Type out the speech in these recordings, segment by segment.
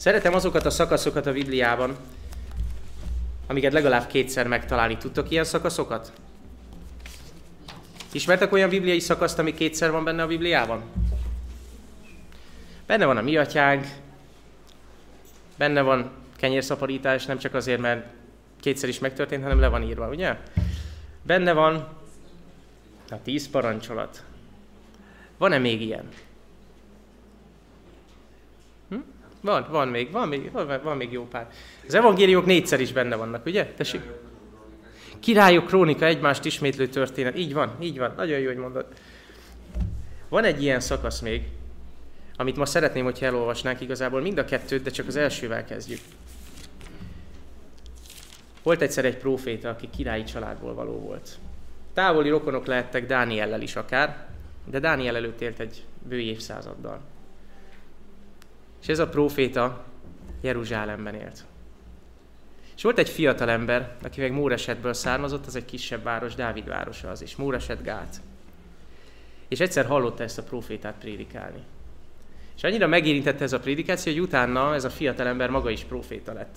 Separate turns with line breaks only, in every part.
Szeretem azokat a szakaszokat a Bibliában, amiket legalább kétszer megtalálni. Tudtok ilyen szakaszokat? Ismertek olyan bibliai szakaszt, ami kétszer van benne a Bibliában? Benne van a mi atyánk, benne van kenyérszaporítás, nem csak azért, mert kétszer is megtörtént, hanem le van írva, ugye? Benne van a tíz parancsolat. Van-e még ilyen? Hm? Van, van még, van még, van, még jó pár. Az evangéliumok négyszer is benne vannak, ugye? Tessék? Királyok krónika, egymást ismétlő történet. Így van, így van. Nagyon jó, hogy mondod. Van egy ilyen szakasz még, amit ma szeretném, hogyha elolvasnánk igazából mind a kettőt, de csak az elsővel kezdjük. Volt egyszer egy próféta, aki királyi családból való volt. Távoli rokonok lehettek Dániellel is akár, de Dániel előtt élt egy bő évszázaddal. És ez a próféta Jeruzsálemben élt. És volt egy fiatal ember, aki meg Móresetből származott, az egy kisebb város, Dávid városa az is, Móreset Gát. És egyszer hallotta ezt a profétát prédikálni. És annyira megérintette ez a prédikáció, hogy utána ez a fiatal ember maga is proféta lett.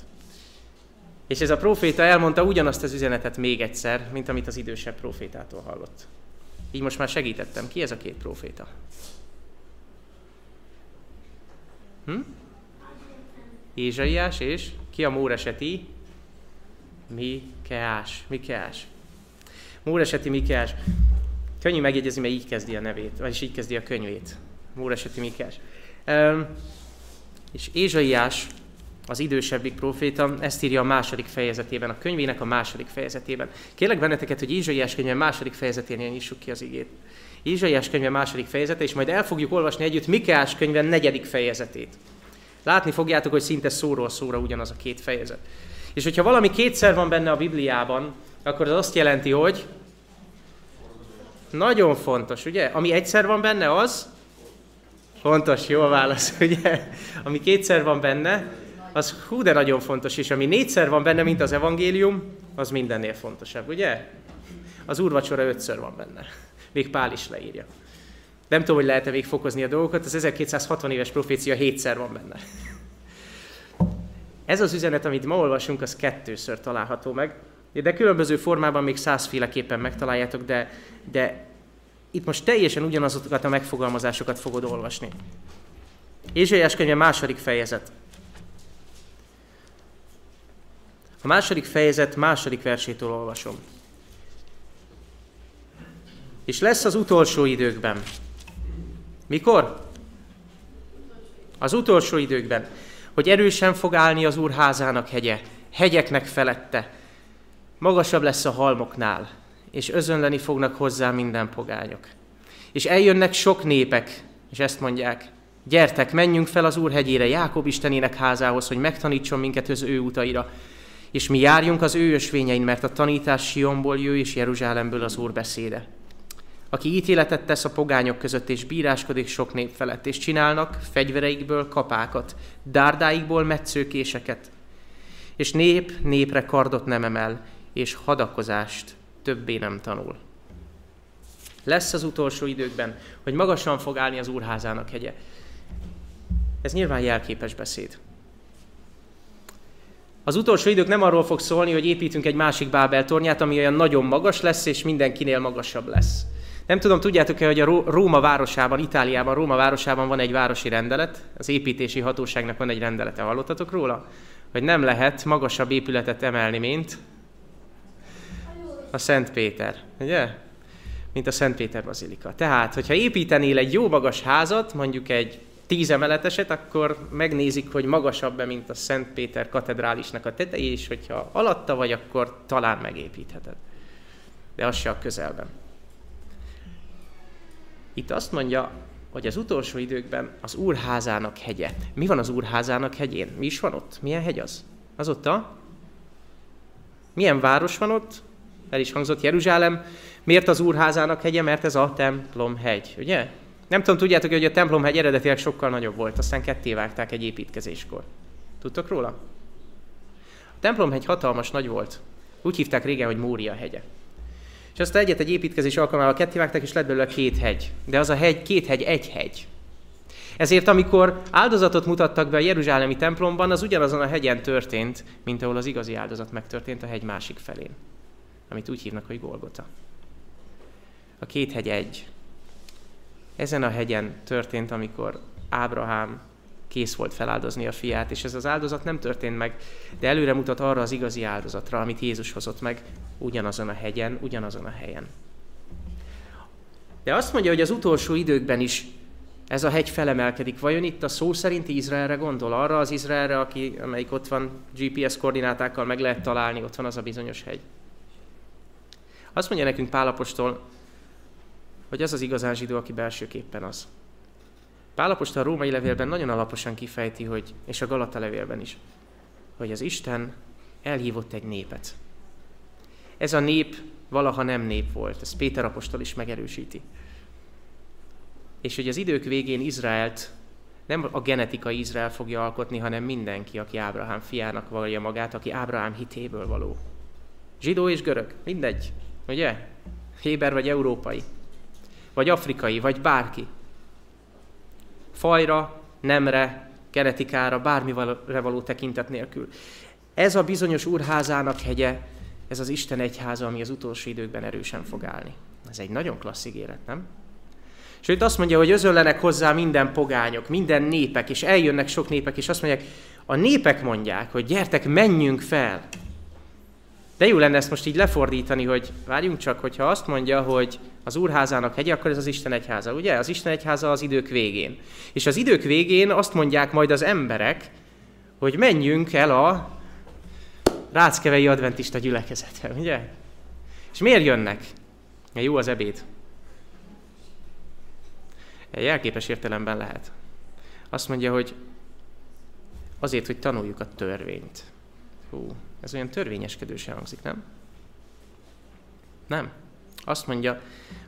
És ez a proféta elmondta ugyanazt az üzenetet még egyszer, mint amit az idősebb profétától hallott. Így most már segítettem. Ki ez a két proféta? Hm? Ézsaiás és ki a Móreseti? Mikeás. Mikeás. Móreseti Mikeás. Könnyű megjegyezni, mert így kezdi a nevét, vagyis így kezdi a könyvét. Móreseti Mikeás. Um, és Ézsaiás, az idősebbik proféta, ezt írja a második fejezetében, a könyvének a második fejezetében. Kérlek benneteket, hogy Ézsaiás könyve második fejezetén nyissuk ki az igét. Ézsaiás könyve második fejezete, és majd el fogjuk olvasni együtt Mikeás könyve negyedik fejezetét. Látni fogjátok, hogy szinte szóról szóra ugyanaz a két fejezet. És hogyha valami kétszer van benne a Bibliában, akkor az azt jelenti, hogy nagyon fontos, ugye? Ami egyszer van benne, az fontos, jó a válasz, ugye? Ami kétszer van benne, az hú, de nagyon fontos, és ami négyszer van benne, mint az evangélium, az mindennél fontosabb, ugye? Az úrvacsora ötször van benne. Még Pál is leírja. Nem tudom, hogy lehet-e még fokozni a dolgokat, az 1260 éves profécia hétszer van benne. Ez az üzenet, amit ma olvasunk, az kettőször található meg, de különböző formában még százféleképpen megtaláljátok, de, de itt most teljesen ugyanazokat a megfogalmazásokat fogod olvasni. Ézsaiás könyve második fejezet. A második fejezet második versétől olvasom. És lesz az utolsó időkben. Mikor? Az utolsó időkben hogy erősen fog állni az Úr házának hegye, hegyeknek felette. Magasabb lesz a halmoknál, és özönleni fognak hozzá minden pogányok. És eljönnek sok népek, és ezt mondják, gyertek, menjünk fel az Úr hegyére, Jákob Istenének házához, hogy megtanítson minket az ő utaira, és mi járjunk az ő ösvényein, mert a tanítás Sionból jő, és Jeruzsálemből az Úr beszéde aki ítéletet tesz a pogányok között, és bíráskodik sok nép felett, és csinálnak fegyvereikből kapákat, dárdáikból metszőkéseket, és nép népre kardot nem emel, és hadakozást többé nem tanul. Lesz az utolsó időkben, hogy magasan fog állni az úrházának hegye. Ez nyilván jelképes beszéd. Az utolsó idők nem arról fog szólni, hogy építünk egy másik Bábel tornyát, ami olyan nagyon magas lesz, és mindenkinél magasabb lesz. Nem tudom, tudjátok-e, hogy a Róma városában, Itáliában, Róma városában van egy városi rendelet, az építési hatóságnak van egy rendelete, hallottatok róla? Hogy nem lehet magasabb épületet emelni, mint a Szent Péter, ugye? Mint a Szent Péter Bazilika. Tehát, hogyha építenél egy jó magas házat, mondjuk egy tíz emeletiset, akkor megnézik, hogy magasabb-e, mint a Szent Péter katedrálisnak a teteje, és hogyha alatta vagy, akkor talán megépítheted. De az se a közelben. Itt azt mondja, hogy az utolsó időkben az Úrházának hegye. Mi van az Úrházának hegyén? Mi is van ott? Milyen hegy az? Az ott a? Milyen város van ott? El is hangzott Jeruzsálem. Miért az Úrházának hegye? Mert ez a templom hegy, ugye? Nem tudom, tudjátok, hogy a templom hegy eredetileg sokkal nagyobb volt, aztán ketté vágták egy építkezéskor. Tudtok róla? A templomhegy hatalmas nagy volt. Úgy hívták régen, hogy Mória hegye. És azt egyet egy építkezés alkalmával ketté vágták, és lett belőle két hegy. De az a hegy, két hegy, egy hegy. Ezért amikor áldozatot mutattak be a Jeruzsálemi templomban, az ugyanazon a hegyen történt, mint ahol az igazi áldozat megtörtént a hegy másik felén, amit úgy hívnak, hogy Golgota. A két hegy egy. Ezen a hegyen történt, amikor Ábrahám kész volt feláldozni a fiát, és ez az áldozat nem történt meg, de előre mutat arra az igazi áldozatra, amit Jézus hozott meg ugyanazon a hegyen, ugyanazon a helyen. De azt mondja, hogy az utolsó időkben is ez a hegy felemelkedik. Vajon itt a szó szerint Izraelre gondol? Arra az Izraelre, aki, amelyik ott van GPS koordinátákkal meg lehet találni, ott van az a bizonyos hegy. Azt mondja nekünk Pálapostól, hogy az az igazán zsidó, aki belsőképpen az. Pálapostól a római levélben nagyon alaposan kifejti, hogy, és a Galata levélben is, hogy az Isten elhívott egy népet. Ez a nép valaha nem nép volt, ezt Péter apostol is megerősíti és hogy az idők végén Izraelt nem a genetikai Izrael fogja alkotni, hanem mindenki, aki Ábrahám fiának vallja magát, aki Ábrahám hitéből való. Zsidó és görög, mindegy, ugye? Héber vagy európai, vagy afrikai, vagy bárki. Fajra, nemre, genetikára, bármire való tekintet nélkül. Ez a bizonyos úrházának hegye, ez az Isten egyháza, ami az utolsó időkben erősen fog állni. Ez egy nagyon klassz ígéret, nem? Sőt azt mondja, hogy özönlenek hozzá minden pogányok, minden népek, és eljönnek sok népek, és azt mondják, a népek mondják, hogy gyertek, menjünk fel. De jó lenne ezt most így lefordítani, hogy várjunk csak, hogyha azt mondja, hogy az úrházának hegye, akkor ez az Isten egyháza, ugye? Az Isten egyháza az idők végén. És az idők végén azt mondják majd az emberek, hogy menjünk el a ráckevei adventista gyülekezetre, ugye? És miért jönnek? Jó az ebéd. Jelképes értelemben lehet. Azt mondja, hogy azért, hogy tanuljuk a törvényt. Hú, ez olyan törvényeskedősen hangzik, nem? Nem. Azt mondja,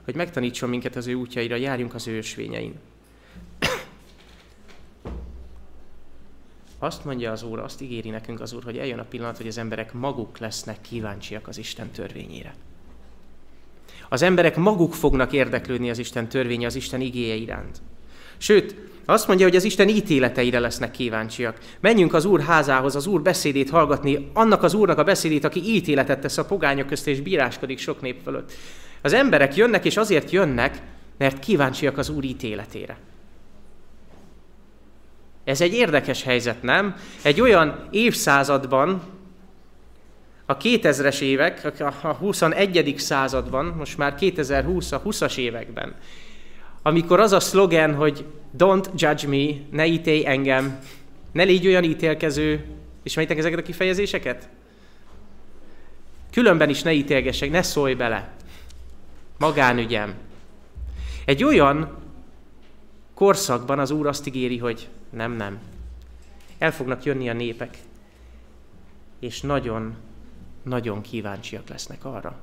hogy megtanítson minket az ő útjaira, járjunk az ő ösvényein. Azt mondja az Úr, azt ígéri nekünk az Úr, hogy eljön a pillanat, hogy az emberek maguk lesznek kíváncsiak az Isten törvényére. Az emberek maguk fognak érdeklődni az Isten törvénye, az Isten igéje iránt. Sőt, azt mondja, hogy az Isten ítéleteire lesznek kíváncsiak. Menjünk az Úr házához, az Úr beszédét hallgatni, annak az Úrnak a beszédét, aki ítéletet tesz a pogányok közt és bíráskodik sok nép fölött. Az emberek jönnek, és azért jönnek, mert kíváncsiak az Úr ítéletére. Ez egy érdekes helyzet, nem? Egy olyan évszázadban, a 2000-es évek, a 21. században, most már 2020, a 20-as években, amikor az a szlogen, hogy don't judge me, ne ítélj engem, ne légy olyan ítélkező, ismeritek ezeket a kifejezéseket? Különben is ne ítélgessek, ne szólj bele. Magánügyem. Egy olyan korszakban az Úr azt ígéri, hogy nem, nem. El fognak jönni a népek, és nagyon nagyon kíváncsiak lesznek arra,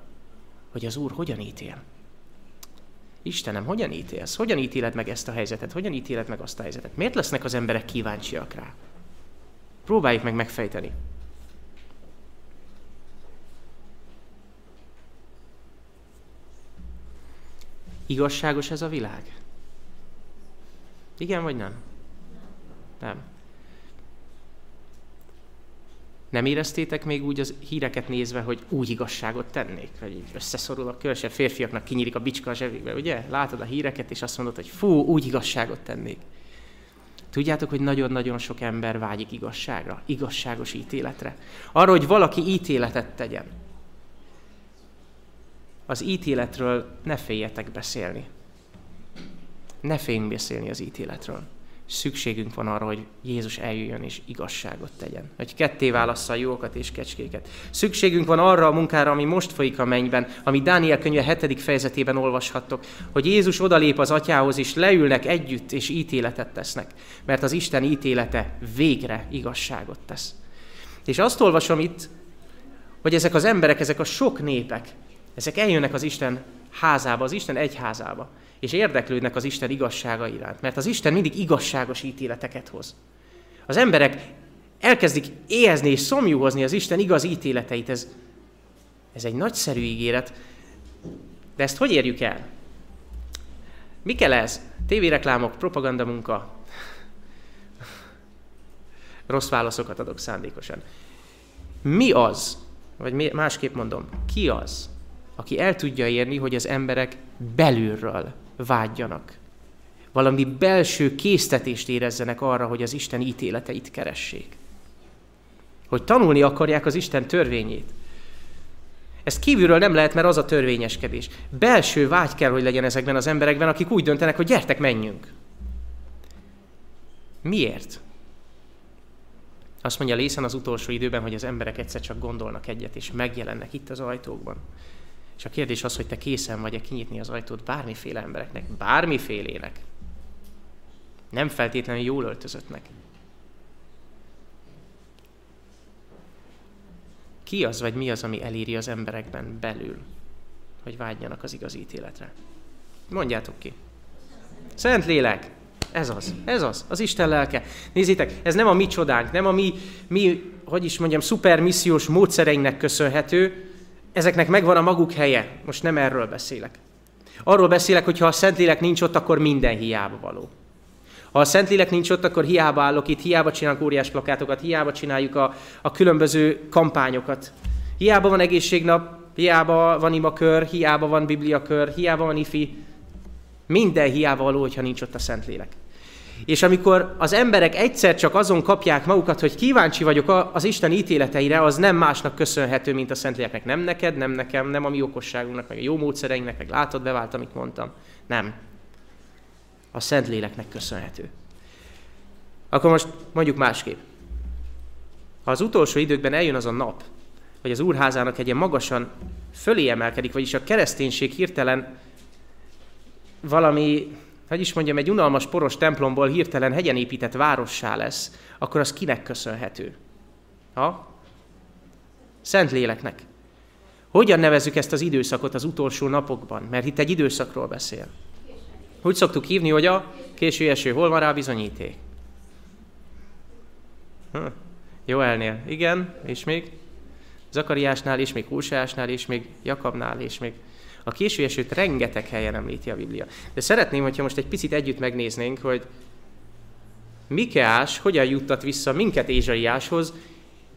hogy az Úr hogyan ítél. Istenem, hogyan ítélsz? Hogyan ítéled meg ezt a helyzetet? Hogyan ítéled meg azt a helyzetet? Miért lesznek az emberek kíváncsiak rá? Próbáljuk meg megfejteni. Igazságos ez a világ? Igen vagy nem? Nem. Nem éreztétek még úgy az híreket nézve, hogy úgy igazságot tennék? Vagy így összeszorul a a férfiaknak kinyílik a bicska a zsebébe, ugye? Látod a híreket, és azt mondod, hogy fú, úgy igazságot tennék. Tudjátok, hogy nagyon-nagyon sok ember vágyik igazságra, igazságos ítéletre. Arra, hogy valaki ítéletet tegyen. Az ítéletről ne féljetek beszélni. Ne féljünk beszélni az ítéletről szükségünk van arra, hogy Jézus eljöjjön és igazságot tegyen. Hogy ketté válassza a jókat és kecskéket. Szükségünk van arra a munkára, ami most folyik a mennyben, ami Dániel könyve 7. fejezetében olvashattok, hogy Jézus odalép az atyához, és leülnek együtt, és ítéletet tesznek. Mert az Isten ítélete végre igazságot tesz. És azt olvasom itt, hogy ezek az emberek, ezek a sok népek, ezek eljönnek az Isten házába, az Isten egyházába és érdeklődnek az Isten igazsága iránt. Mert az Isten mindig igazságos ítéleteket hoz. Az emberek elkezdik éhezni és szomjúhozni az Isten igaz ítéleteit. Ez, ez egy nagyszerű ígéret. De ezt hogy érjük el? Mi kell ez? Tévéreklámok, propagandamunka, Rossz válaszokat adok szándékosan. Mi az, vagy másképp mondom, ki az, aki el tudja érni, hogy az emberek belülről vágyjanak. Valami belső késztetést érezzenek arra, hogy az Isten ítéleteit keressék. Hogy tanulni akarják az Isten törvényét. Ezt kívülről nem lehet, mert az a törvényeskedés. Belső vágy kell, hogy legyen ezekben az emberekben, akik úgy döntenek, hogy gyertek, menjünk. Miért? Azt mondja Lészen az utolsó időben, hogy az emberek egyszer csak gondolnak egyet, és megjelennek itt az ajtókban. És a kérdés az, hogy te készen vagy-e kinyitni az ajtót bármiféle embereknek, bármifélének. Nem feltétlenül jól öltözöttnek. Ki az, vagy mi az, ami elíri az emberekben belül, hogy vágyjanak az igaz ítéletre? Mondjátok ki. Szent lélek! Ez az, ez az, az Isten lelke. Nézzétek, ez nem a mi csodánk, nem a mi, mi hogy is mondjam, szupermissziós módszereinknek köszönhető, ezeknek megvan a maguk helye. Most nem erről beszélek. Arról beszélek, hogy ha a Szentlélek nincs ott, akkor minden hiába való. Ha a Szentlélek nincs ott, akkor hiába állok itt, hiába csinálunk óriás plakátokat, hiába csináljuk a, a különböző kampányokat. Hiába van egészségnap, hiába van imakör, hiába van bibliakör, hiába van ifi. Minden hiába való, hogyha nincs ott a Szentlélek. És amikor az emberek egyszer csak azon kapják magukat, hogy kíváncsi vagyok az Isten ítéleteire, az nem másnak köszönhető, mint a Szentléleknek. Nem neked, nem nekem, nem a mi okosságunknak, meg a jó módszereinknek, meg látod, bevált, amit mondtam. Nem. A Szentléleknek köszönhető. Akkor most mondjuk másképp. Ha az utolsó időkben eljön az a nap, hogy az úrházának egy ilyen magasan fölé emelkedik, vagyis a kereszténység hirtelen valami hogy is mondjam, egy unalmas poros templomból hirtelen hegyen épített várossá lesz, akkor az kinek köszönhető? Ha? Szent léleknek. Hogyan nevezzük ezt az időszakot az utolsó napokban? Mert itt egy időszakról beszél. Úgy szoktuk hívni, hogy a késő eső, hol van rá bizonyíték? Hm. Joelnél, igen, és még Zakariásnál, és még Húsásnál, és még Jakabnál, és még a késő esőt rengeteg helyen említi a Biblia. De szeretném, hogyha most egy picit együtt megnéznénk, hogy Mikeás hogyan juttat vissza minket Ézsaiáshoz,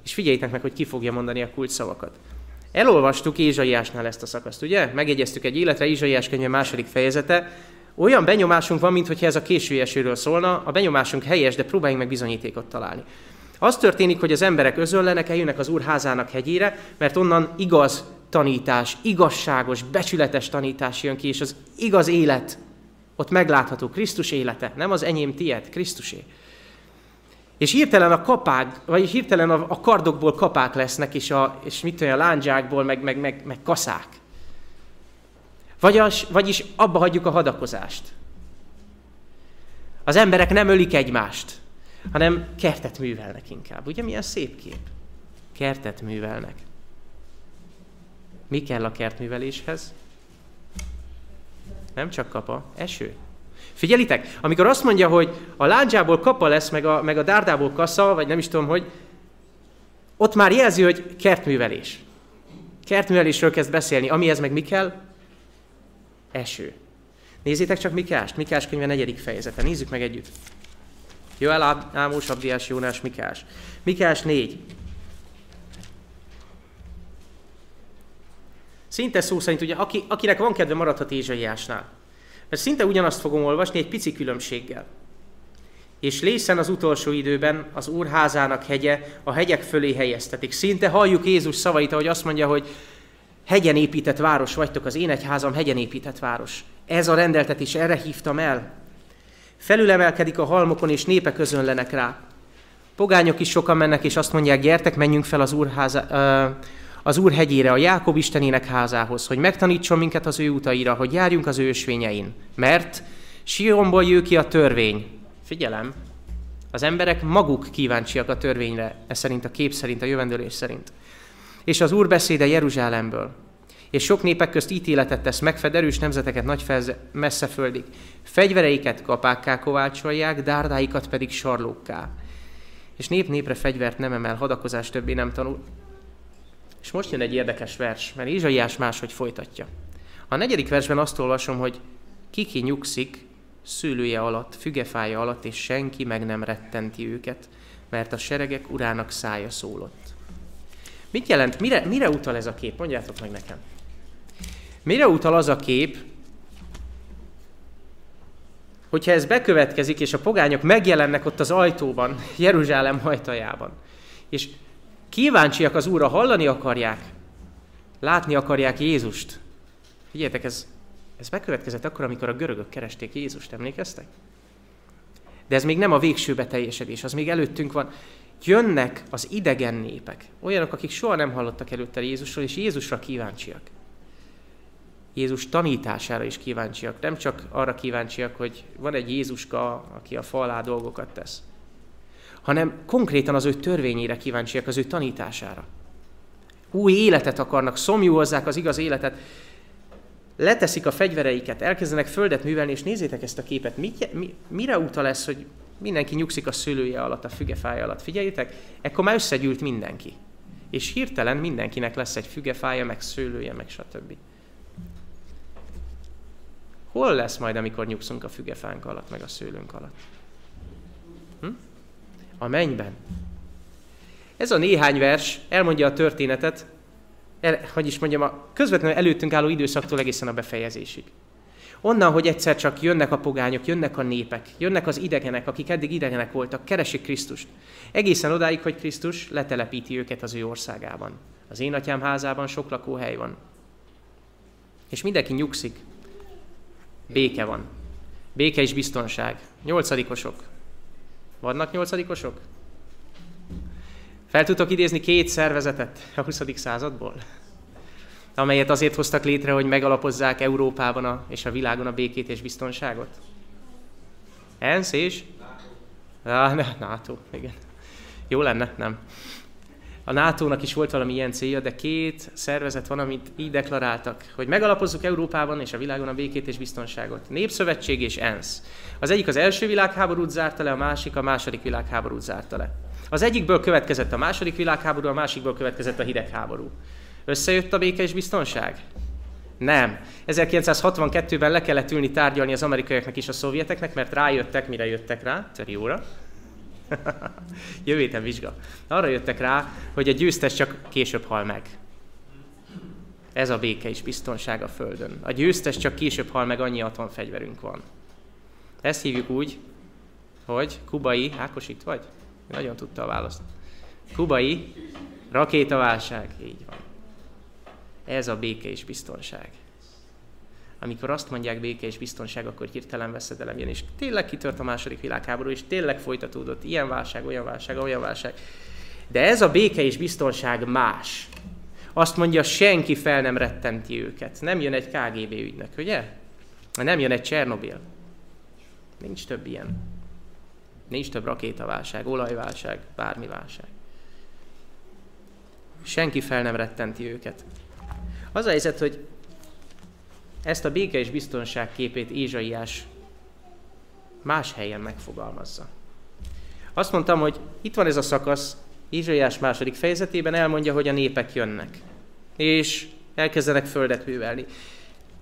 és figyeljétek meg, hogy ki fogja mondani a kult szavakat. Elolvastuk Ézsaiásnál ezt a szakaszt, ugye? Megegyeztük egy életre, Ézsaiás könyve második fejezete. Olyan benyomásunk van, mintha ez a késő esőről szólna, a benyomásunk helyes, de próbáljunk meg bizonyítékot találni. Az történik, hogy az emberek özönlenek, eljönnek az Úr házának hegyére, mert onnan igaz tanítás, igazságos, becsületes tanítás jön ki, és az igaz élet ott meglátható. Krisztus élete, nem az enyém, tied, Krisztusé. És hirtelen a kapák, vagy hirtelen a, a kardokból kapák lesznek, és, a, és mit tudom, a lándzsákból, meg, meg, meg, meg kaszák. Vagyis, vagyis abba hagyjuk a hadakozást. Az emberek nem ölik egymást, hanem kertet művelnek inkább. Ugye milyen szép kép? Kertet művelnek. Mi kell a kertműveléshez? Nem csak kapa, eső. Figyelitek, amikor azt mondja, hogy a lándzsából kapa lesz, meg a, meg a dárdából kasza, vagy nem is tudom, hogy ott már jelzi, hogy kertművelés. Kertművelésről kezd beszélni. Amihez meg mi kell? Eső. Nézzétek csak Mikást, Mikás könyve negyedik fejezete. Nézzük meg együtt. Joel, Ámós, Abdiás, Jónás, Mikás. Mikás 4. Szinte szó szerint, ugye, aki, akinek van kedve, maradhat Ézsaiásnál. Mert szinte ugyanazt fogom olvasni egy pici különbséggel. És lészen az utolsó időben az Úrházának hegye a hegyek fölé helyeztetik. Szinte halljuk Jézus szavait, ahogy azt mondja, hogy hegyen épített város vagytok, az én egyházam hegyen épített város. Ez a rendeltetés, erre hívtam el. Felülemelkedik a halmokon, és népek közönlenek rá. Pogányok is sokan mennek, és azt mondják, gyertek, menjünk fel az Úrháza, az Úr hegyére, a Jákob Istenének házához, hogy megtanítson minket az ő utaira, hogy járjunk az ő ösvényein. Mert Sionból jő ki a törvény. Figyelem, az emberek maguk kíváncsiak a törvényre, ez szerint a kép szerint, a jövendőlés szerint. És az Úr beszéde Jeruzsálemből. És sok népek közt ítéletet tesz, megfed erős nemzeteket nagy felze, messze földig. Fegyvereiket kapákká kovácsolják, dárdáikat pedig sarlókká. És nép népre fegyvert nem emel, hadakozás többé nem tanul. És most jön egy érdekes vers, mert Izsaiás máshogy folytatja. A negyedik versben azt olvasom, hogy kiki nyugszik, szőlője alatt, fügefája alatt, és senki meg nem rettenti őket, mert a seregek urának szája szólott. Mit jelent, mire, mire utal ez a kép? Mondjátok meg nekem. Mire utal az a kép, hogyha ez bekövetkezik, és a pogányok megjelennek ott az ajtóban, Jeruzsálem ajtajában, és kíváncsiak az Úrra, hallani akarják, látni akarják Jézust. Figyeljetek, ez, ez bekövetkezett akkor, amikor a görögök keresték Jézust, emlékeztek? De ez még nem a végső beteljesedés, az még előttünk van. Jönnek az idegen népek, olyanok, akik soha nem hallottak előtte Jézusról, és Jézusra kíváncsiak. Jézus tanítására is kíváncsiak. Nem csak arra kíváncsiak, hogy van egy Jézuska, aki a fa alá dolgokat tesz, hanem konkrétan az ő törvényére kíváncsiak, az ő tanítására. Új életet akarnak, szomjúhozzák az igaz életet, leteszik a fegyvereiket, elkezdenek földet művelni, és nézzétek ezt a képet. Mit, mi, mire utal ez, hogy mindenki nyugszik a szőlője alatt, a fügefája alatt? Figyeljétek, ekkor már összegyűlt mindenki. És hirtelen mindenkinek lesz egy fügefája, meg szőlője, meg stb. Hol lesz majd, amikor nyugszunk a fügefánk alatt, meg a szőlőnk alatt? A mennyben. Ez a néhány vers elmondja a történetet, el, hogy is mondjam, a közvetlenül előttünk álló időszaktól egészen a befejezésig. Onnan, hogy egyszer csak jönnek a pogányok, jönnek a népek, jönnek az idegenek, akik eddig idegenek voltak, keresik Krisztust. Egészen odáig, hogy Krisztus letelepíti őket az ő országában. Az én atyám házában sok lakóhely van. És mindenki nyugszik, Béke van. Béke és biztonság. Nyolcadikosok. Vannak nyolcadikosok? Fel tudtok idézni két szervezetet a 20. századból? amelyet azért hoztak létre, hogy megalapozzák Európában a, és a világon a békét és biztonságot? ENSZ és? Ah, NATO, igen. Jó lenne, nem. A NATO-nak is volt valami ilyen célja, de két szervezet van, amit így deklaráltak, hogy megalapozzuk Európában és a világon a békét és biztonságot. Népszövetség és ENSZ. Az egyik az első világháborút zárta le, a másik a második világháborút zárta le. Az egyikből következett a második világháború, a másikból következett a hidegháború. Összejött a béke és biztonság? Nem. 1962-ben le kellett ülni tárgyalni az amerikaiaknak és a szovjeteknek, mert rájöttek, mire jöttek rá, óra, Jövő héten vizsga. Arra jöttek rá, hogy a győztes csak később hal meg. Ez a béke és biztonság a Földön. A győztes csak később hal meg, annyi atomfegyverünk van. Ezt hívjuk úgy, hogy kubai, Ákos itt vagy? Nagyon tudta a választ. Kubai rakétaválság, így van. Ez a béke és biztonság amikor azt mondják béke és biztonság, akkor hirtelen veszedelem jön, és tényleg kitört a második világháború, és tényleg folytatódott ilyen válság, olyan válság, olyan válság. De ez a béke és biztonság más. Azt mondja, senki fel nem rettenti őket. Nem jön egy KGB ügynök, ugye? Nem jön egy Csernobil. Nincs több ilyen. Nincs több rakétaválság, olajválság, bármi válság. Senki fel nem rettenti őket. Az a helyzet, hogy ezt a béke és biztonság képét Ézsaiás más helyen megfogalmazza. Azt mondtam, hogy itt van ez a szakasz, Ézsaiás második fejezetében elmondja, hogy a népek jönnek, és elkezdenek földet művelni.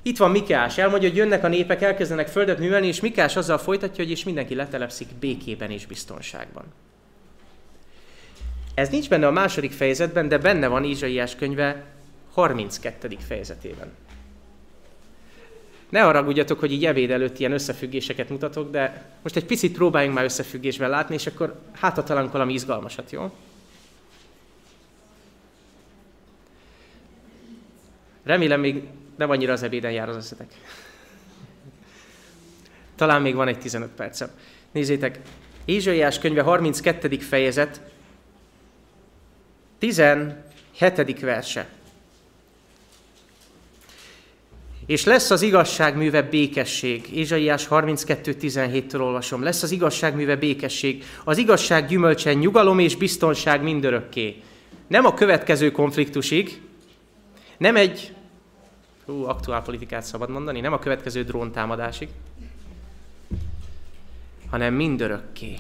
Itt van Mikás, elmondja, hogy jönnek a népek, elkezdenek földet művelni, és Mikás azzal folytatja, hogy és mindenki letelepszik békében és biztonságban. Ez nincs benne a második fejezetben, de benne van Ézsaiás könyve 32. fejezetében. Ne haragudjatok, hogy így ebéd előtt ilyen összefüggéseket mutatok, de most egy picit próbáljunk már összefüggésben látni, és akkor hát talán valami izgalmasat, jó? Remélem még nem annyira az ebéden jár az eszetek. Talán még van egy 15 percem. Nézzétek, Ézsaiás könyve 32. fejezet, 17. verse. És lesz az igazságműve békesség. Ézsaiás 32.17-től olvasom. Lesz az igazságműve békesség. Az igazság gyümölcsen nyugalom és biztonság mindörökké. Nem a következő konfliktusig, nem egy, hú, aktuál politikát szabad mondani, nem a következő dróntámadásig, hanem mindörökké.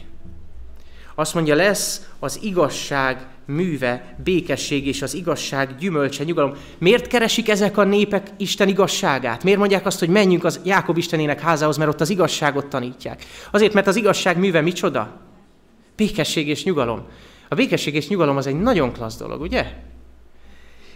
Azt mondja, lesz az igazság műve, békesség és az igazság gyümölcse, nyugalom. Miért keresik ezek a népek Isten igazságát? Miért mondják azt, hogy menjünk az Jákob Istenének házához, mert ott az igazságot tanítják? Azért, mert az igazság műve micsoda? Békesség és nyugalom. A békesség és nyugalom az egy nagyon klassz dolog, ugye?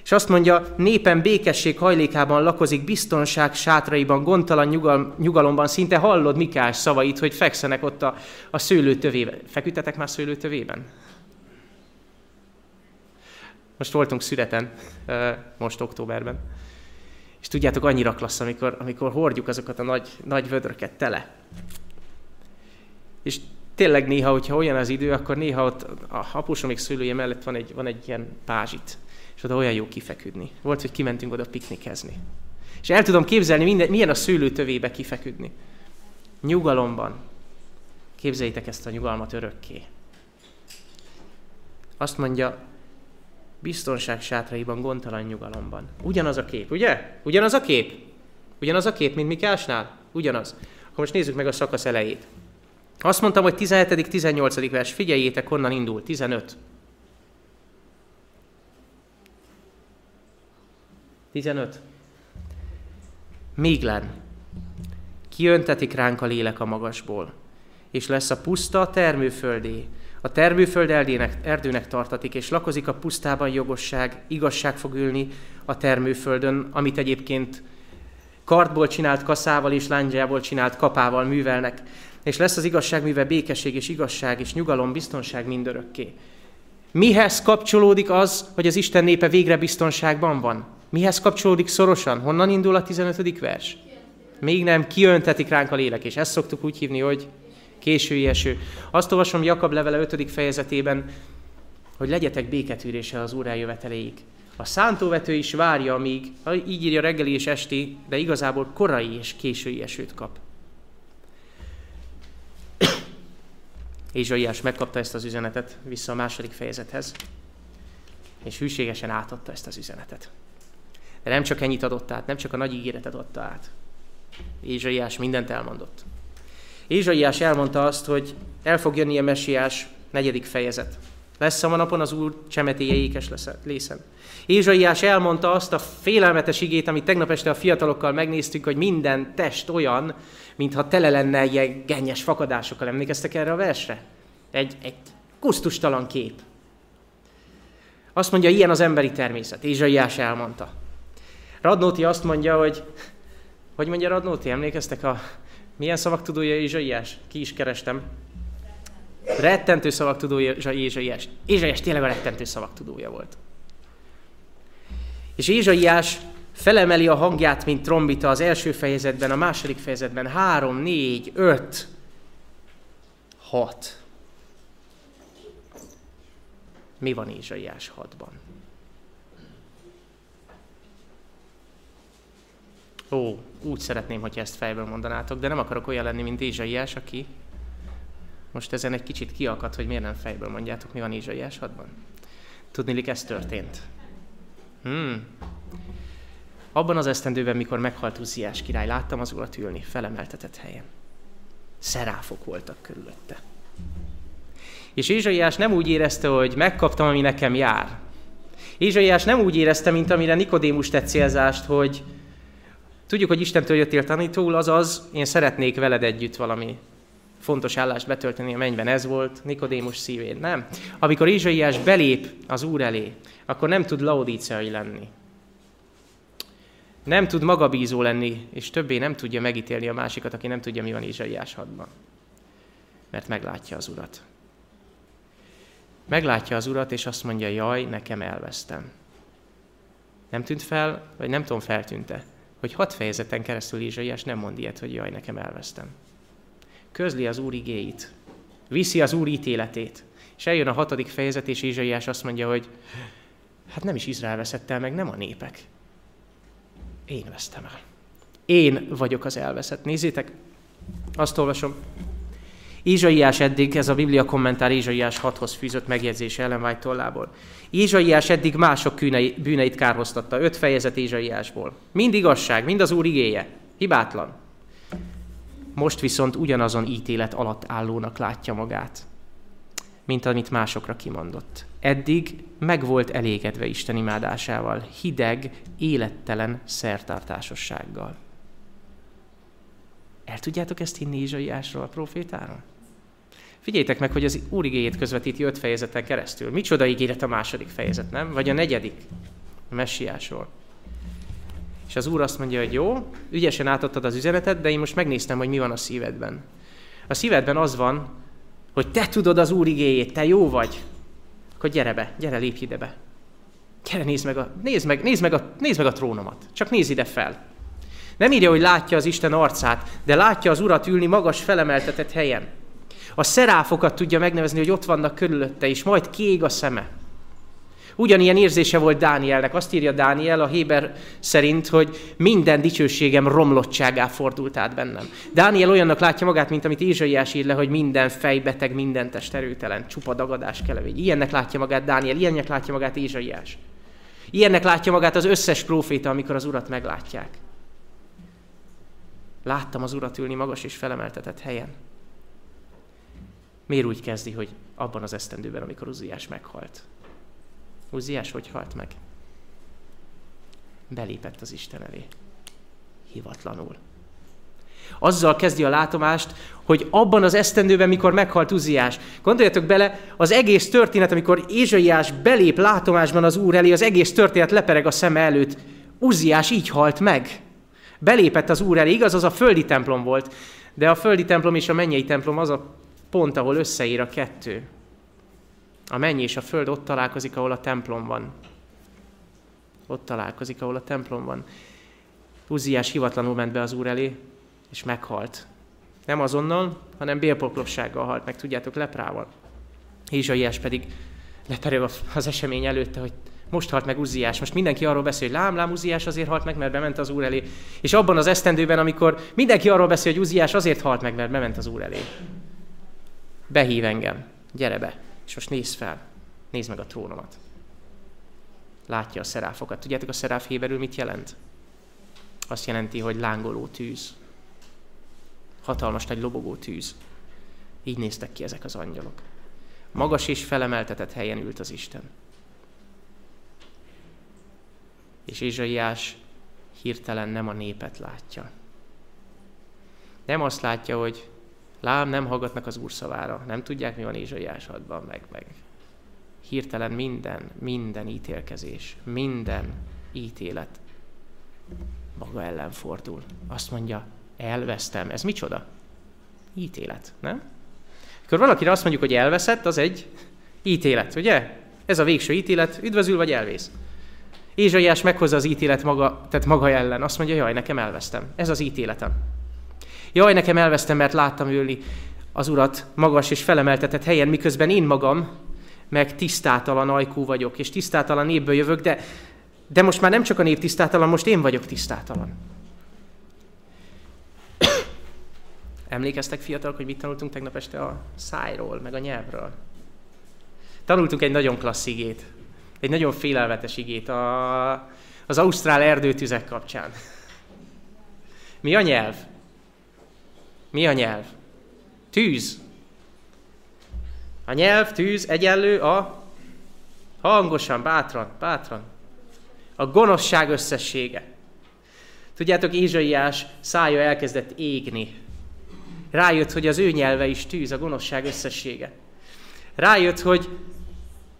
És azt mondja, népen békesség hajlékában lakozik, biztonság sátraiban, gondtalan nyugal, nyugalomban. Szinte hallod Mikás szavait, hogy fekszenek ott a, a szőlőtövében. Feküdtetek már szőlőtövében? Most voltunk születen, most októberben. És tudjátok, annyira klassz, amikor, amikor hordjuk azokat a nagy, nagy vödröket tele. És tényleg néha, hogyha olyan az idő, akkor néha ott a apusomik szülője mellett van egy, van egy ilyen pázsit és oda olyan jó kifeküdni. Volt, hogy kimentünk oda piknikezni. És el tudom képzelni, minden, milyen a szőlőtövébe kifeküdni. Nyugalomban. Képzeljétek ezt a nyugalmat örökké. Azt mondja, biztonság sátraiban, gondtalan nyugalomban. Ugyanaz a kép, ugye? Ugyanaz a kép? Ugyanaz a kép, mint Mikásnál? Ugyanaz. Akkor most nézzük meg a szakasz elejét. Azt mondtam, hogy 17.-18. vers, figyeljétek, honnan indul, 15. 15. Méglen. Kiöntetik ránk a lélek a magasból, és lesz a puszta a termőföldé. A termőföld erdének, erdőnek tartatik, és lakozik a pusztában jogosság, igazság fog ülni a termőföldön, amit egyébként kartból csinált kaszával és lángyából csinált kapával művelnek, és lesz az igazság műve békesség és igazság és nyugalom, biztonság mindörökké. Mihez kapcsolódik az, hogy az Isten népe végre biztonságban van? Mihez kapcsolódik szorosan? Honnan indul a 15. vers? Még nem kiöntetik ránk a lélek, és ezt szoktuk úgy hívni, hogy késői eső. Azt olvasom Jakab levele 5. fejezetében, hogy legyetek béketűréssel az Úr eljöveteléig. A szántóvető is várja, amíg, így írja reggeli és esti, de igazából korai és késői esőt kap. Ézsaiás megkapta ezt az üzenetet vissza a második fejezethez, és hűségesen átadta ezt az üzenetet. De nem csak ennyit adott át, nem csak a nagy ígéretet adta át. Ézsaiás mindent elmondott. Ézsaiás elmondta azt, hogy el fog jönni a messiás negyedik fejezet. Lesz a napon az Úr csemetéje ékes lészen. Ézsaiás elmondta azt a félelmetes igét, amit tegnap este a fiatalokkal megnéztük, hogy minden test olyan, mintha tele lenne ilyen gennyes fakadásokkal. Emlékeztek erre a versre? Egy, egy kusztustalan kép. Azt mondja, ilyen az emberi természet. Ézsaiás elmondta. Radnóti azt mondja, hogy, hogy mondja Radnóti, emlékeztek a milyen szavak tudója Ézsaiás? Ki is kerestem. Rettentő szavak tudója Ézsaiás. Tényleg a rettentő szavak tudója volt. És Ézsaiás felemeli a hangját, mint trombita az első fejezetben, a második fejezetben. Három, négy, öt, hat. Mi van Ézsaiás hatban? Ó, úgy szeretném, hogy ezt fejből mondanátok, de nem akarok olyan lenni, mint Ézsaiás, aki most ezen egy kicsit kiakad, hogy miért nem fejből mondjátok, mi van Ézsaiás 6-ban. Tudnilik, ez történt. Hmm. Abban az esztendőben, mikor meghalt Uziás király, láttam az urat ülni, felemeltetett helyen. Szeráfok voltak körülötte. És Ézsaiás nem úgy érezte, hogy megkaptam, ami nekem jár. Ézsaiás nem úgy érezte, mint amire Nikodémus tett célzást, hogy Tudjuk, hogy Istentől jöttél tanítól, azaz én szeretnék veled együtt valami fontos állást betölteni a mennyben. Ez volt Nikodémus szívén. Nem. Amikor Ézsaiás belép az Úr elé, akkor nem tud laudíciai lenni. Nem tud magabízó lenni, és többé nem tudja megítélni a másikat, aki nem tudja, mi van Ézsaiás hadban. Mert meglátja az Urat. Meglátja az Urat, és azt mondja, jaj, nekem elvesztem. Nem tűnt fel, vagy nem tudom, feltűnte hogy hat fejezeten keresztül Ézsaiás nem mond ilyet, hogy jaj, nekem elvesztem. Közli az Úr igéit, viszi az Úr ítéletét, és eljön a hatodik fejezet, és Ézsaiás azt mondja, hogy hát nem is Izrael veszett el meg, nem a népek. Én vesztem el. Én vagyok az elveszett. Nézzétek, azt olvasom. Ézsaiás eddig, ez a Biblia kommentár Ézsaiás 6-hoz fűzött megjegyzés Ellen White tollából. Ézsaiás eddig mások kűnei, bűneit kárhoztatta, öt fejezet Ézsaiásból. Mind igazság, mind az Úr igéje. Hibátlan. Most viszont ugyanazon ítélet alatt állónak látja magát. mint amit másokra kimondott. Eddig meg volt elégedve Isten imádásával, hideg, élettelen szertartásossággal. El tudjátok ezt hinni Izsaiásról, a profétáról? Figyeljétek meg, hogy az Úr igéjét közvetíti öt fejezeten keresztül. Micsoda ígéret a második fejezet, nem? Vagy a negyedik? A messiásról. És az Úr azt mondja, hogy jó, ügyesen átadtad az üzenetet, de én most megnéztem, hogy mi van a szívedben. A szívedben az van, hogy te tudod az Úr igéjét, te jó vagy. Akkor gyere be, gyere, lépj ide be. Gyere, nézd meg a, nézd meg, nézd meg a, nézd meg a trónomat. Csak nézd ide fel. Nem írja, hogy látja az Isten arcát, de látja az Urat ülni magas felemeltetett helyen. A szeráfokat tudja megnevezni, hogy ott vannak körülötte, és majd kiég a szeme. Ugyanilyen érzése volt Dánielnek. Azt írja Dániel a Héber szerint, hogy minden dicsőségem romlottságá fordult át bennem. Dániel olyannak látja magát, mint amit Ézsaiás ír le, hogy minden fejbeteg, minden test erőtelen, csupa dagadás kelevény. Ilyennek látja magát Dániel, ilyennek látja magát Ézsaiás. Ilyennek látja magát az összes próféta, amikor az urat meglátják. Láttam az urat ülni magas és felemeltetett helyen. Miért úgy kezdi, hogy abban az esztendőben, amikor Uziás meghalt? Uziás hogy halt meg? Belépett az Isten elé. Hivatlanul. Azzal kezdi a látomást, hogy abban az esztendőben, mikor meghalt Uziás, gondoljatok bele, az egész történet, amikor Ézsaiás belép látomásban az Úr elé, az egész történet lepereg a szeme előtt. Uziás így halt meg. Belépett az Úr elé, igaz, az a földi templom volt, de a földi templom és a mennyei templom az a pont, ahol összeír a kettő. A menny és a föld ott találkozik, ahol a templom van. Ott találkozik, ahol a templom van. Uziás hivatlanul ment be az úr elé, és meghalt. Nem azonnal, hanem bélpoklossággal halt meg, tudjátok, leprával. Ézsaiás pedig lepereg az esemény előtte, hogy most halt meg Uziás. Most mindenki arról beszél, hogy lám, lám, Uziás azért halt meg, mert bement az úr elé. És abban az esztendőben, amikor mindenki arról beszél, hogy Uziás azért halt meg, mert bement az úr elé. Behív engem, gyere be. És most nézd fel, nézd meg a trónomat. Látja a szeráfokat. Tudjátok, a szeráf héberül mit jelent? Azt jelenti, hogy lángoló tűz. Hatalmas nagy lobogó tűz. Így néztek ki ezek az angyalok. Magas és felemeltetett helyen ült az Isten. És Ézsaiás hirtelen nem a népet látja. Nem azt látja, hogy Lám, nem hallgatnak az Úr szavára, nem tudják, mi van Ézsaiás 6 meg, meg. Hirtelen minden, minden ítélkezés, minden ítélet maga ellen fordul. Azt mondja, elvesztem. Ez micsoda? Ítélet, nem? Akkor valakire azt mondjuk, hogy elveszett, az egy ítélet, ugye? Ez a végső ítélet, üdvözül vagy elvész. Ézsaiás meghozza az ítélet maga, tehát maga ellen. Azt mondja, jaj, nekem elvesztem. Ez az ítéletem. Jaj, nekem elvesztem, mert láttam ülni az urat magas és felemeltetett helyen, miközben én magam meg tisztátalan ajkú vagyok, és tisztátalan népből jövök, de, de most már nem csak a nép tisztátalan, most én vagyok tisztátalan. Emlékeztek fiatalok, hogy mit tanultunk tegnap este a szájról, meg a nyelvről? Tanultunk egy nagyon klassz igét, egy nagyon félelmetes igét a, az ausztrál erdőtüzek kapcsán. Mi a nyelv? Mi a nyelv? Tűz. A nyelv, tűz egyenlő a hangosan, bátran, bátran. A gonoszság összessége. Tudjátok, Ézsaiás szája elkezdett égni. Rájött, hogy az ő nyelve is tűz, a gonoszság összessége. Rájött, hogy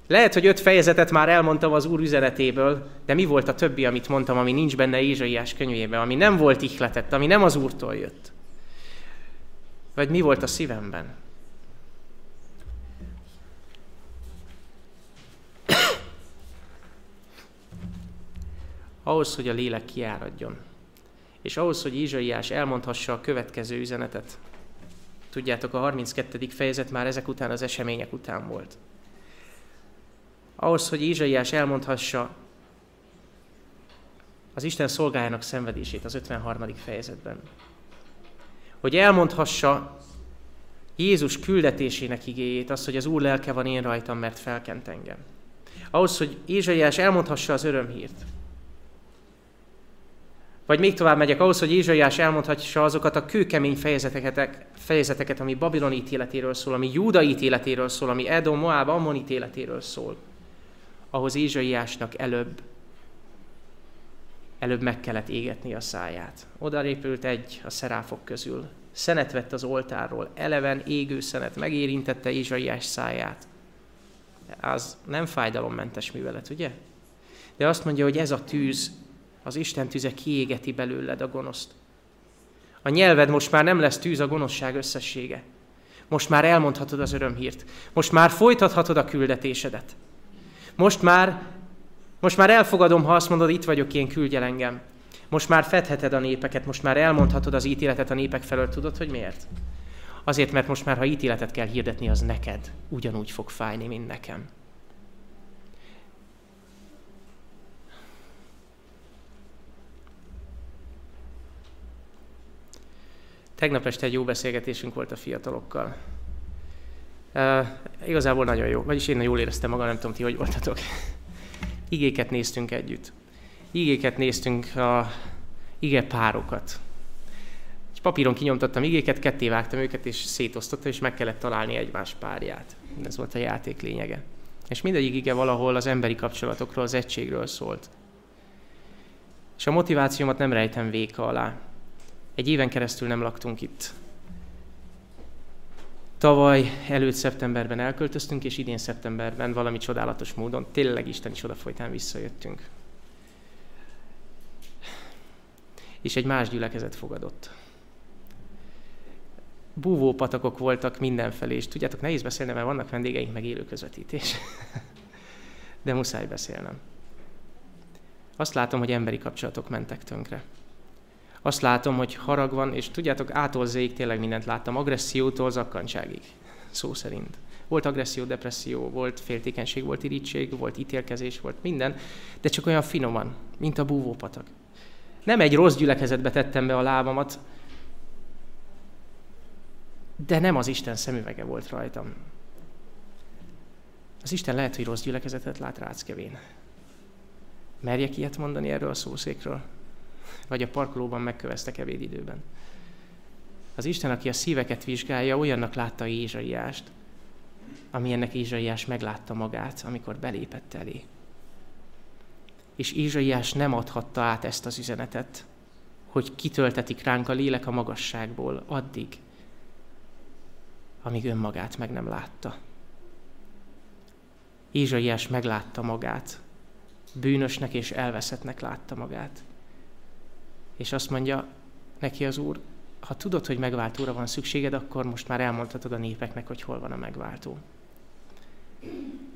lehet, hogy öt fejezetet már elmondtam az Úr üzenetéből, de mi volt a többi, amit mondtam, ami nincs benne Ézsaiás könyvében, ami nem volt ihletett, ami nem az Úrtól jött? Vagy mi volt a szívemben? ahhoz, hogy a lélek kiáradjon, és ahhoz, hogy Izsaiás elmondhassa a következő üzenetet. Tudjátok, a 32. fejezet már ezek után az események után volt. Ahhoz, hogy Izsaiás elmondhassa az Isten szolgájának szenvedését az 53. fejezetben hogy elmondhassa Jézus küldetésének igéjét, azt, hogy az Úr lelke van én rajtam, mert felkent engem. Ahhoz, hogy Ézsaiás elmondhassa az örömhírt. Vagy még tovább megyek ahhoz, hogy Ézsaiás elmondhatja azokat a kőkemény fejezeteket, fejezeteket, ami Babilon ítéletéről szól, ami Júda ítéletéről szól, ami Edom, Moab, Ammon ítéletéről szól. Ahhoz Ézsaiásnak előbb előbb meg kellett égetni a száját. Oda répült egy a szeráfok közül. Szenet vett az oltárról, eleven égő szenet, megérintette Ézsaiás száját. Az nem fájdalommentes művelet, ugye? De azt mondja, hogy ez a tűz, az Isten tüze kiégeti belőled a gonoszt. A nyelved most már nem lesz tűz a gonoszság összessége. Most már elmondhatod az örömhírt. Most már folytathatod a küldetésedet. Most már, most már elfogadom, ha azt mondod, itt vagyok én, küldj engem. Most már fedheted a népeket, most már elmondhatod az ítéletet a népek felől. Tudod, hogy miért? Azért, mert most már, ha ítéletet kell hirdetni, az neked ugyanúgy fog fájni, mint nekem. Tegnap este egy jó beszélgetésünk volt a fiatalokkal. Uh, igazából nagyon jó, vagyis én jól éreztem magam, nem tudom ti, hogy voltatok. Igéket néztünk együtt. Igéket néztünk, a ige párokat. Egy papíron kinyomtattam igéket, ketté vágtam őket, és szétosztottam, és meg kellett találni egymás párját. Ez volt a játék lényege. És mindegyik ige valahol az emberi kapcsolatokról, az egységről szólt. És a motivációmat nem rejtem véka alá. Egy éven keresztül nem laktunk itt. Tavaly előtt szeptemberben elköltöztünk, és idén szeptemberben valami csodálatos módon, tényleg Isten is odafolytán visszajöttünk. És egy más gyülekezet fogadott. Búvó patakok voltak mindenfelé, és tudjátok, nehéz beszélni, mert vannak vendégeink, meg élő közvetítés. De muszáj beszélnem. Azt látom, hogy emberi kapcsolatok mentek tönkre azt látom, hogy harag van, és tudjátok, ától zéig tényleg mindent láttam, agressziótól zakkantságig, szó szerint. Volt agresszió, depresszió, volt féltékenység, volt irítség, volt ítélkezés, volt minden, de csak olyan finoman, mint a búvópatak. Nem egy rossz gyülekezetbe tettem be a lábamat, de nem az Isten szemüvege volt rajtam. Az Isten lehet, hogy rossz gyülekezetet lát ráckevén. Merjek ilyet mondani erről a szószékről? Vagy a parkolóban megköveztek ebédidőben. Az Isten, aki a szíveket vizsgálja, olyannak látta Ézsaiást, amilyennek Ézsaiás meglátta magát, amikor belépett elé. És Ézsaiás nem adhatta át ezt az üzenetet, hogy kitöltetik ránk a lélek a magasságból addig, amíg önmagát meg nem látta. Ézsaiás meglátta magát, bűnösnek és elveszettnek látta magát. És azt mondja neki az Úr, ha tudod, hogy megváltóra van szükséged, akkor most már elmondhatod a népeknek, hogy hol van a megváltó.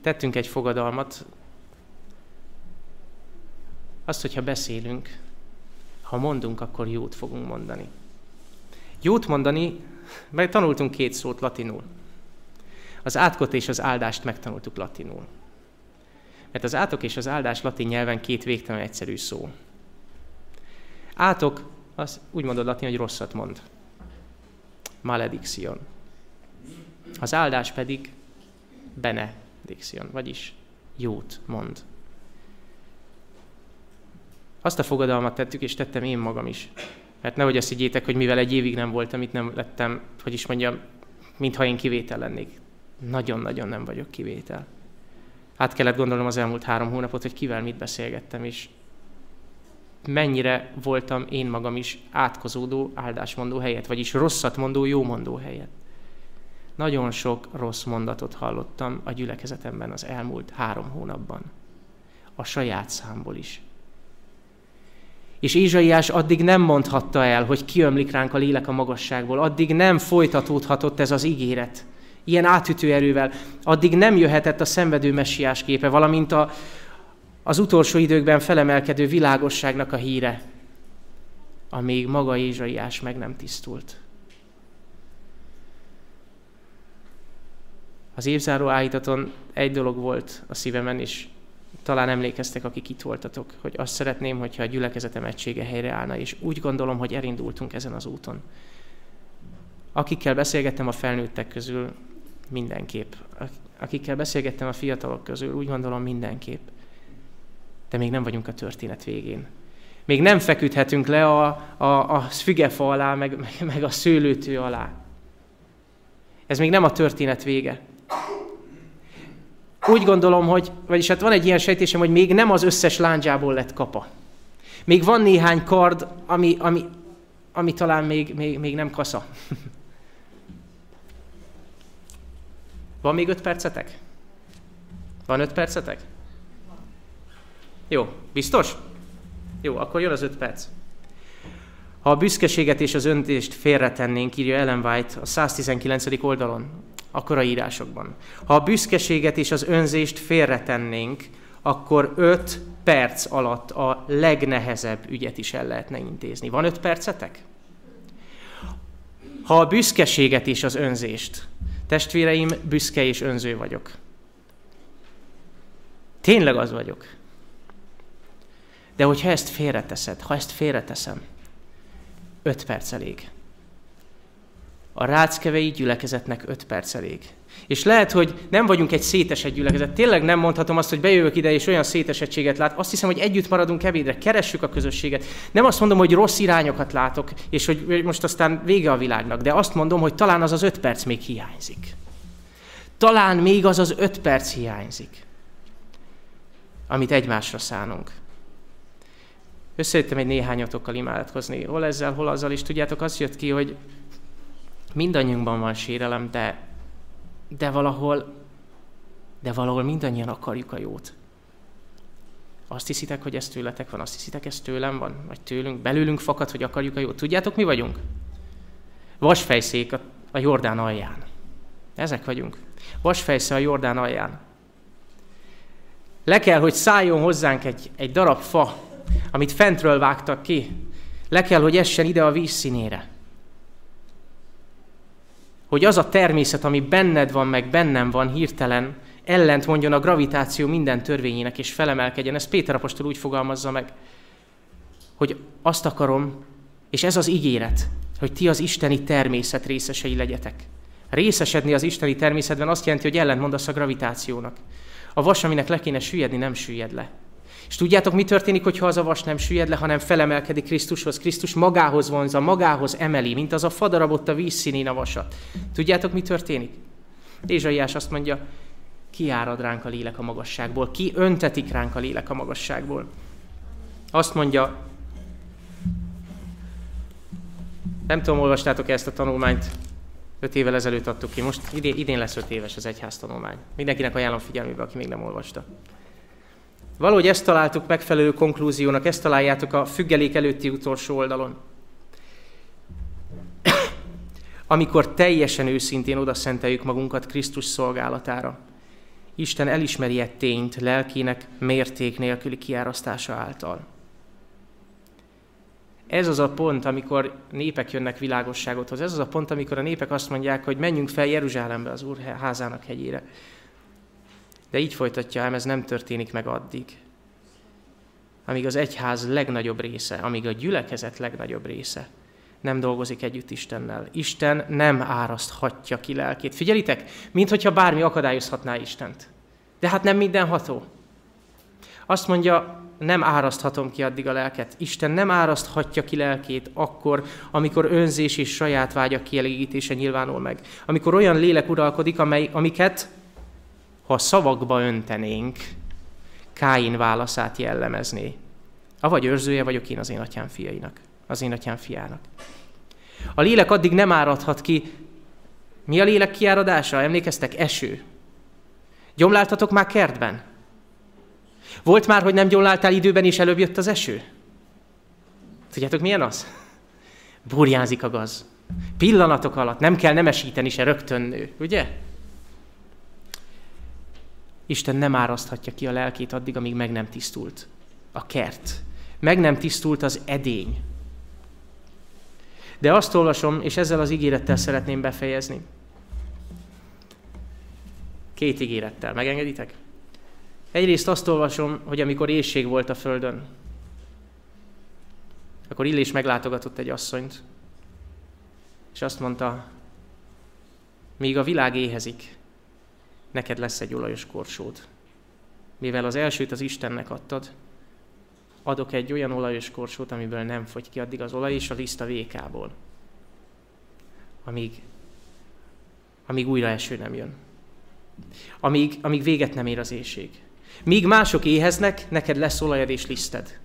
Tettünk egy fogadalmat, azt, hogyha beszélünk, ha mondunk, akkor jót fogunk mondani. Jót mondani, mert tanultunk két szót latinul. Az átkot és az áldást megtanultuk latinul. Mert az átok és az áldás latin nyelven két végtelen egyszerű szó. Átok, az úgy mondod latin, hogy rosszat mond. Malediction. Az áldás pedig benediction, vagyis jót mond. Azt a fogadalmat tettük, és tettem én magam is. Mert nehogy azt higgyétek, hogy mivel egy évig nem voltam itt, nem lettem, hogy is mondjam, mintha én kivétel lennék. Nagyon-nagyon nem vagyok kivétel. Hát kellett gondolnom az elmúlt három hónapot, hogy kivel mit beszélgettem, és mennyire voltam én magam is átkozódó áldásmondó helyet, vagyis rosszat mondó jómondó helyet. Nagyon sok rossz mondatot hallottam a gyülekezetemben az elmúlt három hónapban. A saját számból is. És Ézsaiás addig nem mondhatta el, hogy kiömlik ránk a lélek a magasságból, addig nem folytatódhatott ez az ígéret, ilyen átütő erővel, addig nem jöhetett a szenvedő messiás képe, valamint a, az utolsó időkben felemelkedő világosságnak a híre, amíg maga Ézsaiás meg nem tisztult. Az évzáró állítaton egy dolog volt a szívemen, és talán emlékeztek, akik itt voltatok, hogy azt szeretném, hogyha a gyülekezetem egysége helyreállna, és úgy gondolom, hogy elindultunk ezen az úton. Akikkel beszélgettem a felnőttek közül, mindenképp. Akikkel beszélgettem a fiatalok közül, úgy gondolom mindenképp de még nem vagyunk a történet végén. Még nem feküdhetünk le a, a, a fügefa alá, meg, meg a szőlőtő alá. Ez még nem a történet vége. Úgy gondolom, hogy, vagyis hát van egy ilyen sejtésem, hogy még nem az összes lándzsából lett kapa. Még van néhány kard, ami, ami, ami talán még, még, még nem kasza. Van még öt percetek? Van öt percetek? Jó, biztos? Jó, akkor jön az öt perc. Ha a büszkeséget és az öntést félretennénk, írja Ellen White a 119. oldalon, a korai írásokban. Ha a büszkeséget és az önzést félretennénk, akkor öt perc alatt a legnehezebb ügyet is el lehetne intézni. Van öt percetek? Ha a büszkeséget és az önzést, testvéreim, büszke és önző vagyok. Tényleg az vagyok. De hogyha ezt félreteszed, ha ezt félreteszem, öt perc elég. A ráckevei gyülekezetnek öt perc elég. És lehet, hogy nem vagyunk egy szétesett gyülekezet. Tényleg nem mondhatom azt, hogy bejövök ide, és olyan szétesettséget lát. Azt hiszem, hogy együtt maradunk ebédre, keressük a közösséget. Nem azt mondom, hogy rossz irányokat látok, és hogy most aztán vége a világnak, de azt mondom, hogy talán az az öt perc még hiányzik. Talán még az az öt perc hiányzik, amit egymásra szánunk. Összejöttem egy néhányatokkal imádkozni, hol ezzel, hol azzal, és tudjátok, az jött ki, hogy mindannyiunkban van sérelem, de, de valahol, de valahol mindannyian akarjuk a jót. Azt hiszitek, hogy ez tőletek van, azt hiszitek, ez tőlem van, vagy tőlünk, belőlünk fakad, hogy akarjuk a jót. Tudjátok, mi vagyunk? Vasfejszék a, a Jordán alján. Ezek vagyunk. Vasfejsze a Jordán alján. Le kell, hogy szálljon hozzánk egy, egy darab fa, amit fentről vágtak ki. Le kell, hogy essen ide a víz színére. Hogy az a természet, ami benned van, meg bennem van hirtelen, ellent mondjon a gravitáció minden törvényének, és felemelkedjen. Ezt Péter apostol úgy fogalmazza meg, hogy azt akarom, és ez az ígéret, hogy ti az isteni természet részesei legyetek. Részesedni az isteni természetben azt jelenti, hogy ellentmondasz a gravitációnak. A vas, aminek le kéne süllyedni, nem süllyed le. És tudjátok, mi történik, hogyha az a vas nem süllyed le, hanem felemelkedik Krisztushoz? Krisztus magához vonza, magához emeli, mint az a fadarabot a vízszínén a vasat. Tudjátok, mi történik? Ézsaiás azt mondja, ki árad ránk a lélek a magasságból, ki öntetik ránk a lélek a magasságból. Azt mondja, nem tudom, olvastátok -e ezt a tanulmányt, öt évvel ezelőtt adtuk ki, most idén, idén lesz öt éves az egyház tanulmány. Mindenkinek ajánlom figyelmébe, aki még nem olvasta. Valahogy ezt találtuk megfelelő konklúziónak, ezt találjátok a függelék előtti utolsó oldalon. Amikor teljesen őszintén oda szenteljük magunkat Krisztus szolgálatára, Isten elismeri egy tényt lelkének mérték nélküli kiárasztása által. Ez az a pont, amikor népek jönnek világosságothoz. Ez az a pont, amikor a népek azt mondják, hogy menjünk fel Jeruzsálembe, az Úr házának hegyére. De így folytatja ám, ez nem történik meg addig, amíg az egyház legnagyobb része, amíg a gyülekezet legnagyobb része nem dolgozik együtt Istennel. Isten nem áraszthatja ki lelkét. Figyelitek, minthogyha bármi akadályozhatná Istent. De hát nem mindenható. Azt mondja, nem áraszthatom ki addig a lelket. Isten nem áraszthatja ki lelkét akkor, amikor önzés és saját vágyak kielégítése nyilvánul meg. Amikor olyan lélek uralkodik, amely, amiket ha szavakba öntenénk, Káin válaszát jellemezné. Avagy őrzője vagyok én az én atyám fiainak, az én atyám fiának. A lélek addig nem áradhat ki. Mi a lélek kiáradása? Emlékeztek? Eső. Gyomláltatok már kertben? Volt már, hogy nem gyomláltál időben, és előbb jött az eső? Tudjátok, milyen az? Burjánzik a gaz. Pillanatok alatt nem kell nemesíteni se rögtön nő, ugye? Isten nem áraszthatja ki a lelkét addig, amíg meg nem tisztult a kert. Meg nem tisztult az edény. De azt olvasom, és ezzel az ígérettel szeretném befejezni. Két ígérettel. Megengeditek? Egyrészt azt olvasom, hogy amikor éjség volt a földön, akkor Illés meglátogatott egy asszonyt, és azt mondta, míg a világ éhezik, neked lesz egy olajos korsód. Mivel az elsőt az Istennek adtad, adok egy olyan olajos korsót, amiből nem fogy ki addig az olaj, és a liszt a vékából. Amíg, amíg újra eső nem jön. Amíg, amíg véget nem ér az éjség. Míg mások éheznek, neked lesz olajad és liszted.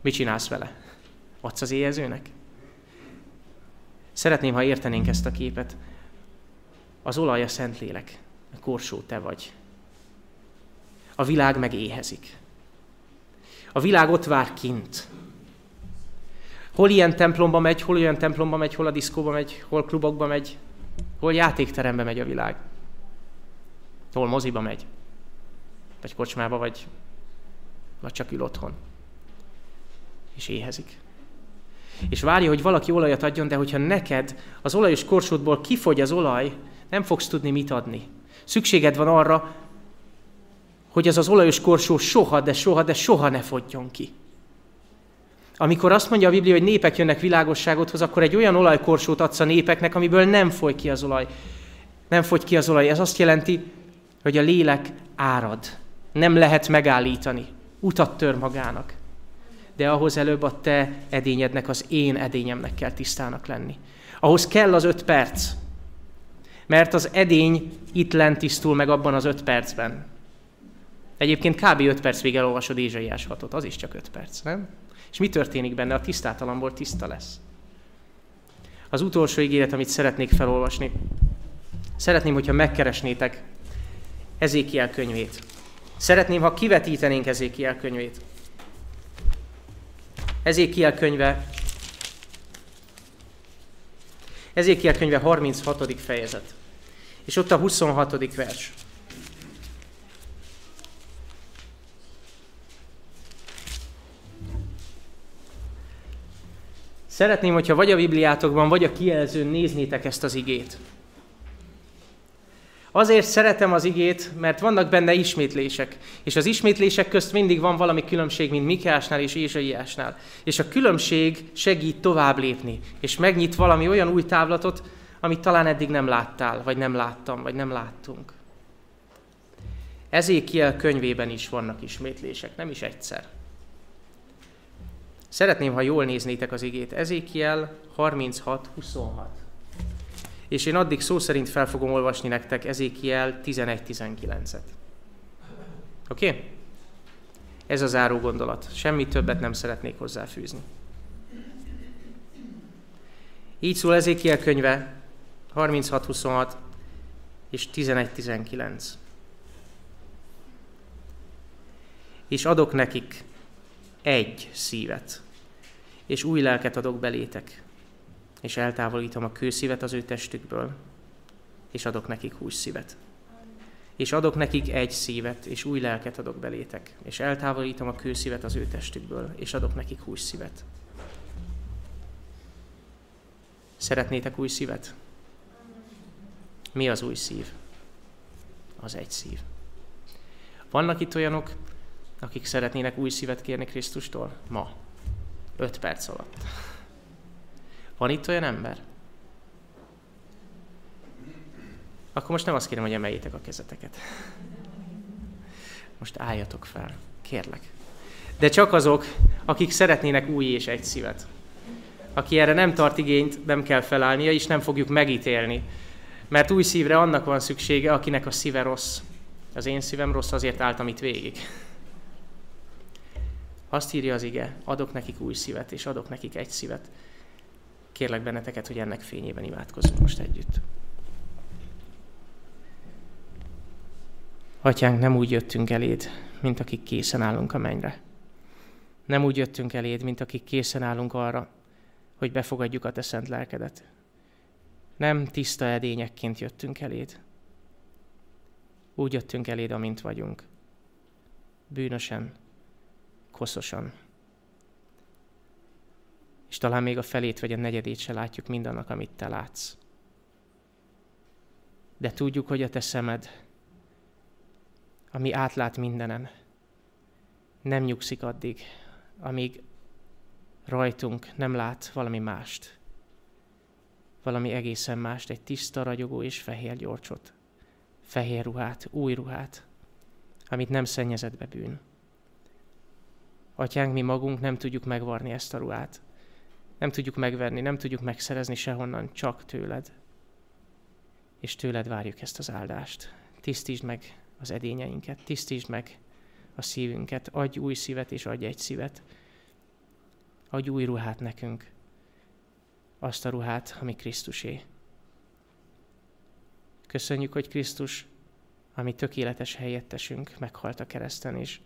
Mit csinálsz vele? Adsz az éhezőnek? Szeretném, ha értenénk ezt a képet. Az olaj a Szentlélek, a korsó te vagy. A világ meg éhezik. A világ ott vár kint. Hol ilyen templomba megy, hol olyan templomba megy, hol a diszkóba megy, hol klubokba megy, hol játékterembe megy a világ. Hol moziba megy. Vagy kocsmába, vagy, vagy csak ül otthon. És éhezik. És várja, hogy valaki olajat adjon, de hogyha neked az olajos korsódból kifogy az olaj, nem fogsz tudni mit adni. Szükséged van arra, hogy az az olajos korsó soha, de soha, de soha ne fogjon ki. Amikor azt mondja a Biblia, hogy népek jönnek világosságodhoz, akkor egy olyan olajkorsót adsz a népeknek, amiből nem fogy ki az olaj. Nem fogy ki az olaj. Ez azt jelenti, hogy a lélek árad. Nem lehet megállítani. Utat tör magának. De ahhoz előbb a te edényednek, az én edényemnek kell tisztának lenni. Ahhoz kell az öt perc. Mert az edény itt lent tisztul meg abban az öt percben. Egyébként kb. 5 perc végig elolvasod Ézsaiás 6 az is csak 5 perc, nem? És mi történik benne? A tisztátalamból tiszta lesz. Az utolsó ígéret, amit szeretnék felolvasni. Szeretném, hogyha megkeresnétek Ezékiel könyvét. Szeretném, ha kivetítenénk Ezékiel könyvét. Ezékiel könyve Ezékiel könyve 36. fejezet. És ott a 26. vers. Szeretném, hogyha vagy a Bibliátokban, vagy a kijelzőn néznétek ezt az igét. Azért szeretem az igét, mert vannak benne ismétlések. És az ismétlések közt mindig van valami különbség, mint Mikásnál és Ézsaiásnál. És a különbség segít tovább lépni, és megnyit valami olyan új távlatot, amit talán eddig nem láttál, vagy nem láttam, vagy nem láttunk. Ezékiel könyvében is vannak ismétlések, nem is egyszer. Szeretném, ha jól néznétek az igét. Ezékiel 36-26. És én addig szó szerint fel fogom olvasni nektek Ezékiel 11-19-et. Oké? Okay? Ez a záró gondolat. Semmi többet nem szeretnék hozzáfűzni. Így szól Ezékiel könyve 36-26 és 11-19. És adok nekik egy szívet, és új lelket adok belétek, és eltávolítom a kőszívet az ő testükből, és adok nekik hús szívet. És adok nekik egy szívet, és új lelket adok belétek, és eltávolítom a kőszívet az ő testükből, és adok nekik hús szívet. Szeretnétek új szívet? Mi az új szív? Az egy szív. Vannak itt olyanok, akik szeretnének új szívet kérni Krisztustól? Ma. Öt perc alatt. Van itt olyan ember? Akkor most nem azt kérem, hogy emeljétek a kezeteket. Most álljatok fel, kérlek. De csak azok, akik szeretnének új és egy szívet. Aki erre nem tart igényt, nem kell felállnia, és nem fogjuk megítélni. Mert új szívre annak van szüksége, akinek a szíve rossz. Az én szívem rossz, azért álltam itt végig. Azt írja az ige, adok nekik új szívet, és adok nekik egy szívet. Kérlek benneteket, hogy ennek fényében imádkozzunk most együtt. Atyánk, nem úgy jöttünk eléd, mint akik készen állunk a mennyre. Nem úgy jöttünk eléd, mint akik készen állunk arra, hogy befogadjuk a te szent lelkedet. Nem tiszta edényekként jöttünk eléd. Úgy jöttünk eléd, amint vagyunk. Bűnösen, koszosan. És talán még a felét vagy a negyedét se látjuk mindannak, amit te látsz. De tudjuk, hogy a te szemed, ami átlát mindenen, nem nyugszik addig, amíg rajtunk nem lát valami mást. Valami egészen mást, egy tiszta, ragyogó és fehér gyorcsot. Fehér ruhát, új ruhát, amit nem szennyezett be bűn Atyánk, mi magunk nem tudjuk megvarni ezt a ruhát. Nem tudjuk megverni, nem tudjuk megszerezni sehonnan, csak tőled. És tőled várjuk ezt az áldást. Tisztítsd meg az edényeinket, tisztítsd meg a szívünket, adj új szívet és adj egy szívet. Adj új ruhát nekünk, azt a ruhát, ami Krisztusé. Köszönjük, hogy Krisztus, ami tökéletes helyettesünk, meghalt a kereszten, és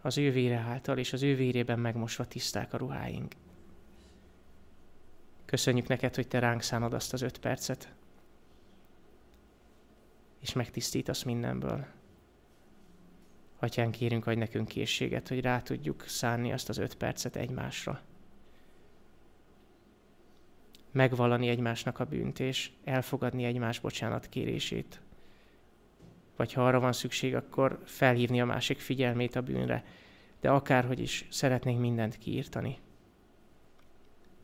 az ő vére által, és az ő vérében megmosva tiszták a ruháink. Köszönjük neked, hogy te ránk szánod azt az öt percet, és megtisztítasz mindenből. Atyán, kérünk, hogy nekünk készséget, hogy rá tudjuk szánni azt az öt percet egymásra. Megvalani egymásnak a bűnt, és elfogadni egymás bocsánat kérését. Vagy ha arra van szükség, akkor felhívni a másik figyelmét a bűnre, de akárhogy is szeretnénk mindent kiírtani.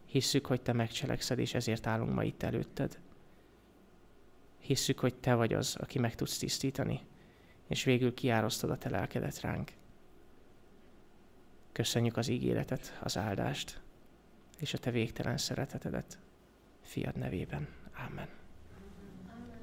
Hisszük, hogy Te megcselekszed, és ezért állunk ma itt előtted. Hisszük, hogy Te vagy az, aki meg tudsz tisztítani, és végül kiárasztod a Te lelkedet ránk. Köszönjük az ígéretet, az áldást, és a Te végtelen szeretetedet. Fiad nevében. Amen.